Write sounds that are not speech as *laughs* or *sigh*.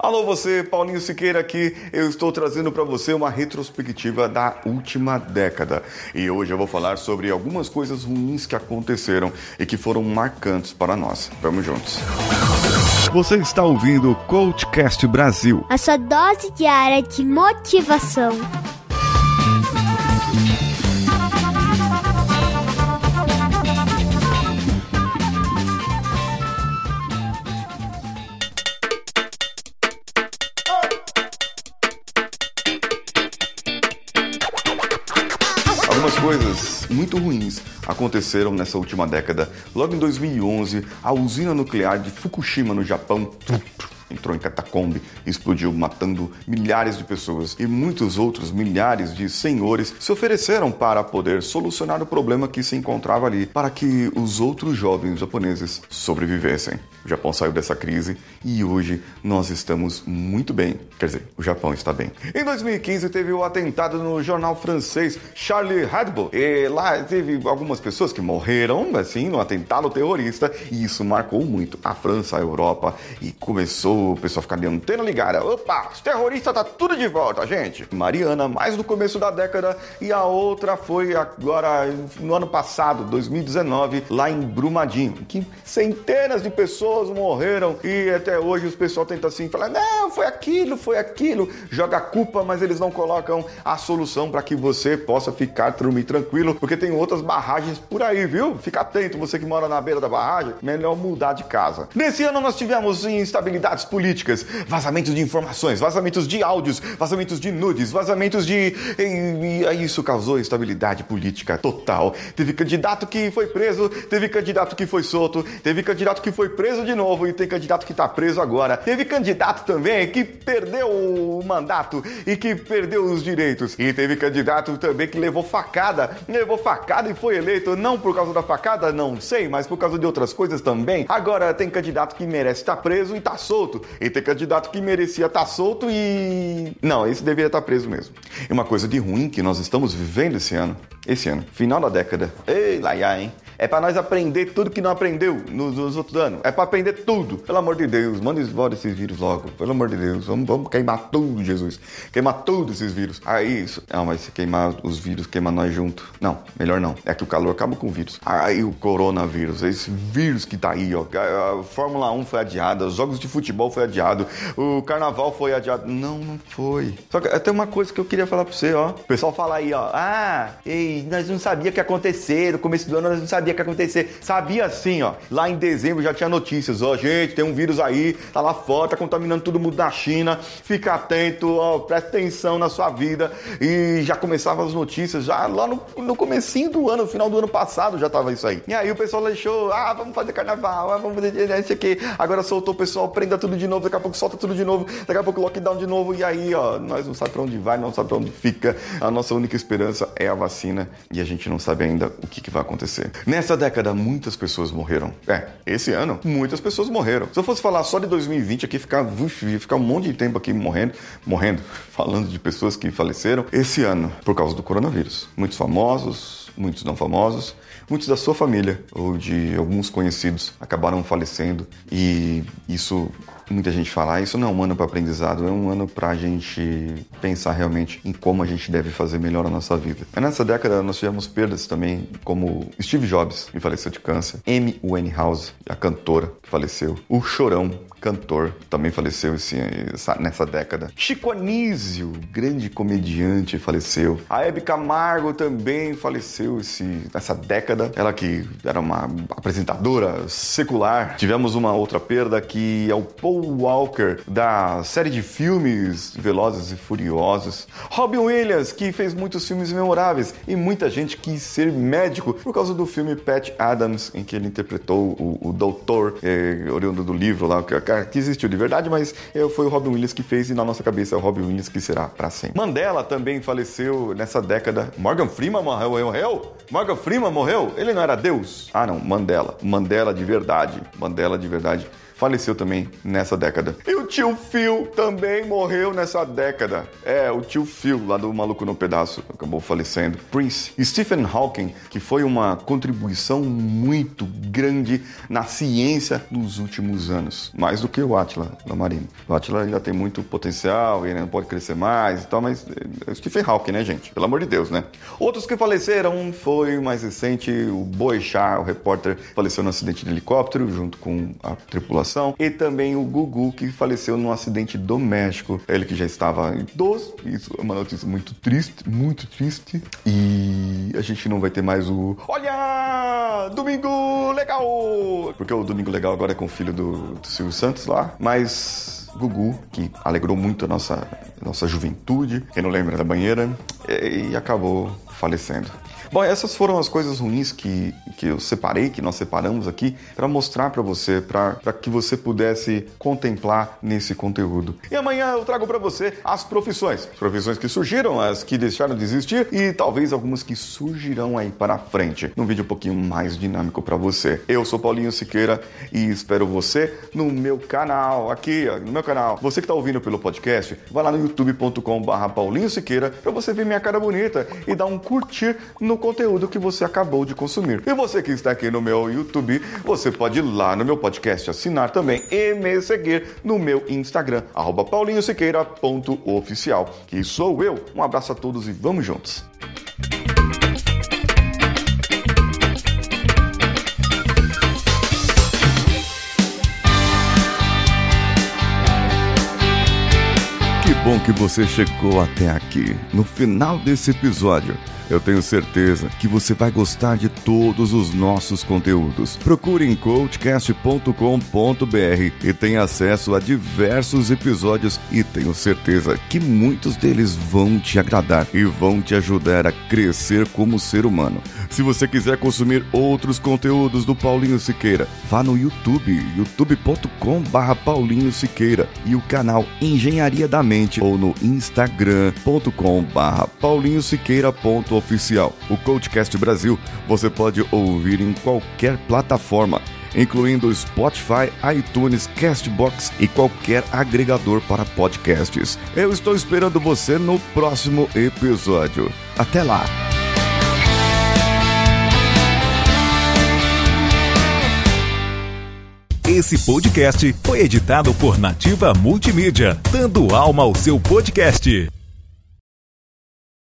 Alô você, Paulinho Siqueira aqui. Eu estou trazendo para você uma retrospectiva da última década. E hoje eu vou falar sobre algumas coisas ruins que aconteceram e que foram marcantes para nós. Vamos juntos. Você está ouvindo o Coachcast Brasil. A sua dose diária de motivação. Algumas coisas muito ruins aconteceram nessa última década. Logo em 2011, a usina nuclear de Fukushima, no Japão, entrou em catacombe e explodiu, matando milhares de pessoas. E muitos outros milhares de senhores se ofereceram para poder solucionar o problema que se encontrava ali, para que os outros jovens japoneses sobrevivessem. O Japão saiu dessa crise e hoje nós estamos muito bem. Quer dizer, o Japão está bem. Em 2015 teve o atentado no jornal francês Charlie Hebdo. E lá teve algumas pessoas que morreram, assim, no atentado terrorista. E isso marcou muito a França, a Europa. E começou o pessoal ficar de antena ligada. Opa, os terroristas tá tudo de volta, gente. Mariana, mais no começo da década. E a outra foi agora no ano passado, 2019, lá em Brumadinho. Que centenas de pessoas morreram e até hoje os pessoal tenta assim falar: não, foi aquilo, foi aquilo, joga a culpa, mas eles não colocam a solução para que você possa ficar dormir tranquilo, porque tem outras barragens por aí, viu? Fica atento, você que mora na beira da barragem, melhor mudar de casa. Nesse ano nós tivemos instabilidades políticas, vazamentos de informações, vazamentos de áudios, vazamentos de nudes, vazamentos de. E, isso causou instabilidade política total. Teve candidato que foi preso, teve candidato que foi solto, teve candidato que foi preso de novo e tem candidato que está preso agora. Teve candidato também que perdeu o mandato e que perdeu os direitos. E teve candidato também que levou facada, levou facada e foi eleito não por causa da facada, não sei, mas por causa de outras coisas também. Agora tem candidato que merece estar tá preso e tá solto. E tem candidato que merecia estar tá solto e não, esse deveria estar tá preso mesmo. E uma coisa de ruim que nós estamos vivendo esse ano, esse ano, final da década. Ei, lá, hein? É para nós aprender tudo que não aprendeu nos, nos outros anos. É para aprender tudo. Pelo amor de Deus, manda embora esses vírus logo. Pelo amor de Deus, vamos, vamos queimar tudo, Jesus. Queimar todos esses vírus. Ah, isso. Não, mas se queimar os vírus, queima nós junto. Não, melhor não. É que o calor acaba com o vírus. Aí o coronavírus, esse vírus que tá aí, ó. A Fórmula 1 foi adiada, os jogos de futebol foi adiado, o carnaval foi adiado. Não, não foi. Só que até uma coisa que eu queria falar pra você, ó. O pessoal fala aí, ó. Ah, ei, nós não sabia o que ia acontecer. No começo do ano nós não sabia sabia que ia acontecer. Sabia assim, ó. Lá em dezembro já tinha notícias, ó, gente, tem um vírus aí, tá lá fora, tá contaminando todo mundo na China. Fica atento, ó, presta atenção na sua vida. E já começavam as notícias, já lá no, no comecinho do ano, no final do ano passado já tava isso aí. E aí o pessoal deixou, ah, vamos fazer carnaval, ah, vamos fazer isso aqui. Agora soltou o pessoal, prenda tudo de novo, daqui a pouco solta tudo de novo, daqui a pouco lockdown de novo. E aí, ó, nós não sabemos pra onde vai, não sabemos pra onde fica. A nossa única esperança é a vacina e a gente não sabe ainda o que, que vai acontecer. Nessa década, muitas pessoas morreram. É, esse ano, muitas pessoas morreram. Se eu fosse falar só de 2020 aqui, ficar, ia ficar um monte de tempo aqui morrendo, morrendo, *laughs* falando de pessoas que faleceram. Esse ano, por causa do coronavírus. Muitos famosos, muitos não famosos, muitos da sua família ou de alguns conhecidos acabaram falecendo e isso muita gente fala, ah, isso não é um ano para aprendizado, é um ano para a gente pensar realmente em como a gente deve fazer melhor a nossa vida. Mas nessa década nós tivemos perdas também, como Steve Jobs, que faleceu de câncer, Amy Winehouse, a cantora, que faleceu, o Chorão, cantor, também faleceu nessa década. Chico Anísio, grande comediante, faleceu. A Hebe Camargo também faleceu nessa década. Ela que era uma apresentadora secular. Tivemos uma outra perda que é o Paul Walker, da série de filmes Velozes e Furiosos. Robin Williams, que fez muitos filmes memoráveis e muita gente quis ser médico por causa do filme Pat Adams, em que ele interpretou o, o doutor, é, oriundo do livro lá, que que existiu de verdade, mas eh, foi o Robin Williams que fez e na nossa cabeça é o Robin Williams que será para sempre. Mandela também faleceu nessa década. Morgan Freeman morreu, morreu? Morgan Freeman morreu? Ele não era Deus? Ah, não, Mandela. Mandela de verdade. Mandela de verdade faleceu também nessa década. E o tio Phil também morreu nessa década. É, o tio Phil, lá do Maluco no Pedaço, acabou falecendo. Prince. Stephen Hawking, que foi uma contribuição muito grande na ciência nos últimos anos. Mais do que o Atila Lamarino. O Atila ainda tem muito potencial, ele não pode crescer mais e tal, mas é Stephen Hawking, né, gente? Pelo amor de Deus, né? Outros que faleceram foi o mais recente, o Boechat, o repórter, faleceu no acidente de helicóptero junto com a tripulação, e também o Gugu, que faleceu num acidente doméstico. Ele que já estava idoso, isso é uma notícia muito triste, muito triste. E a gente não vai ter mais o Olha! Domingo Legal! Porque o Domingo Legal agora é com o filho do, do Silvio Santos lá, mas Gugu, que alegrou muito a nossa, nossa juventude, quem não lembra da banheira, e acabou falecendo. Bom, essas foram as coisas ruins que, que eu separei, que nós separamos aqui, para mostrar para você, para que você pudesse contemplar nesse conteúdo. E amanhã eu trago para você as profissões. Profissões que surgiram, as que deixaram de existir e talvez algumas que surgirão aí para frente. Num vídeo um pouquinho mais dinâmico para você. Eu sou Paulinho Siqueira e espero você no meu canal, aqui, no meu canal. Você que está ouvindo pelo podcast, vai lá no youtube.com/barra Paulinho Siqueira para você ver minha cara bonita e dar um curtir no conteúdo que você acabou de consumir. E você que está aqui no meu YouTube, você pode ir lá no meu podcast assinar também e me seguir no meu Instagram, paulinhosiqueira.oficial, que sou eu. Um abraço a todos e vamos juntos! Que bom que você chegou até aqui, no final desse episódio. Eu tenho certeza que você vai gostar de todos os nossos conteúdos. Procure em coachcast.com.br e tenha acesso a diversos episódios e tenho certeza que muitos deles vão te agradar e vão te ajudar a crescer como ser humano. Se você quiser consumir outros conteúdos do Paulinho Siqueira, vá no YouTube, youtube.com/barra Paulinho Siqueira e o canal Engenharia da Mente ou no instagram.com/barra Paulinho Siqueira.oficial. O Coachcast Brasil você pode ouvir em qualquer plataforma incluindo Spotify, iTunes, Castbox e qualquer agregador para podcasts. Eu estou esperando você no próximo episódio. Até lá! Esse podcast foi editado por Nativa Multimídia, dando alma ao seu podcast.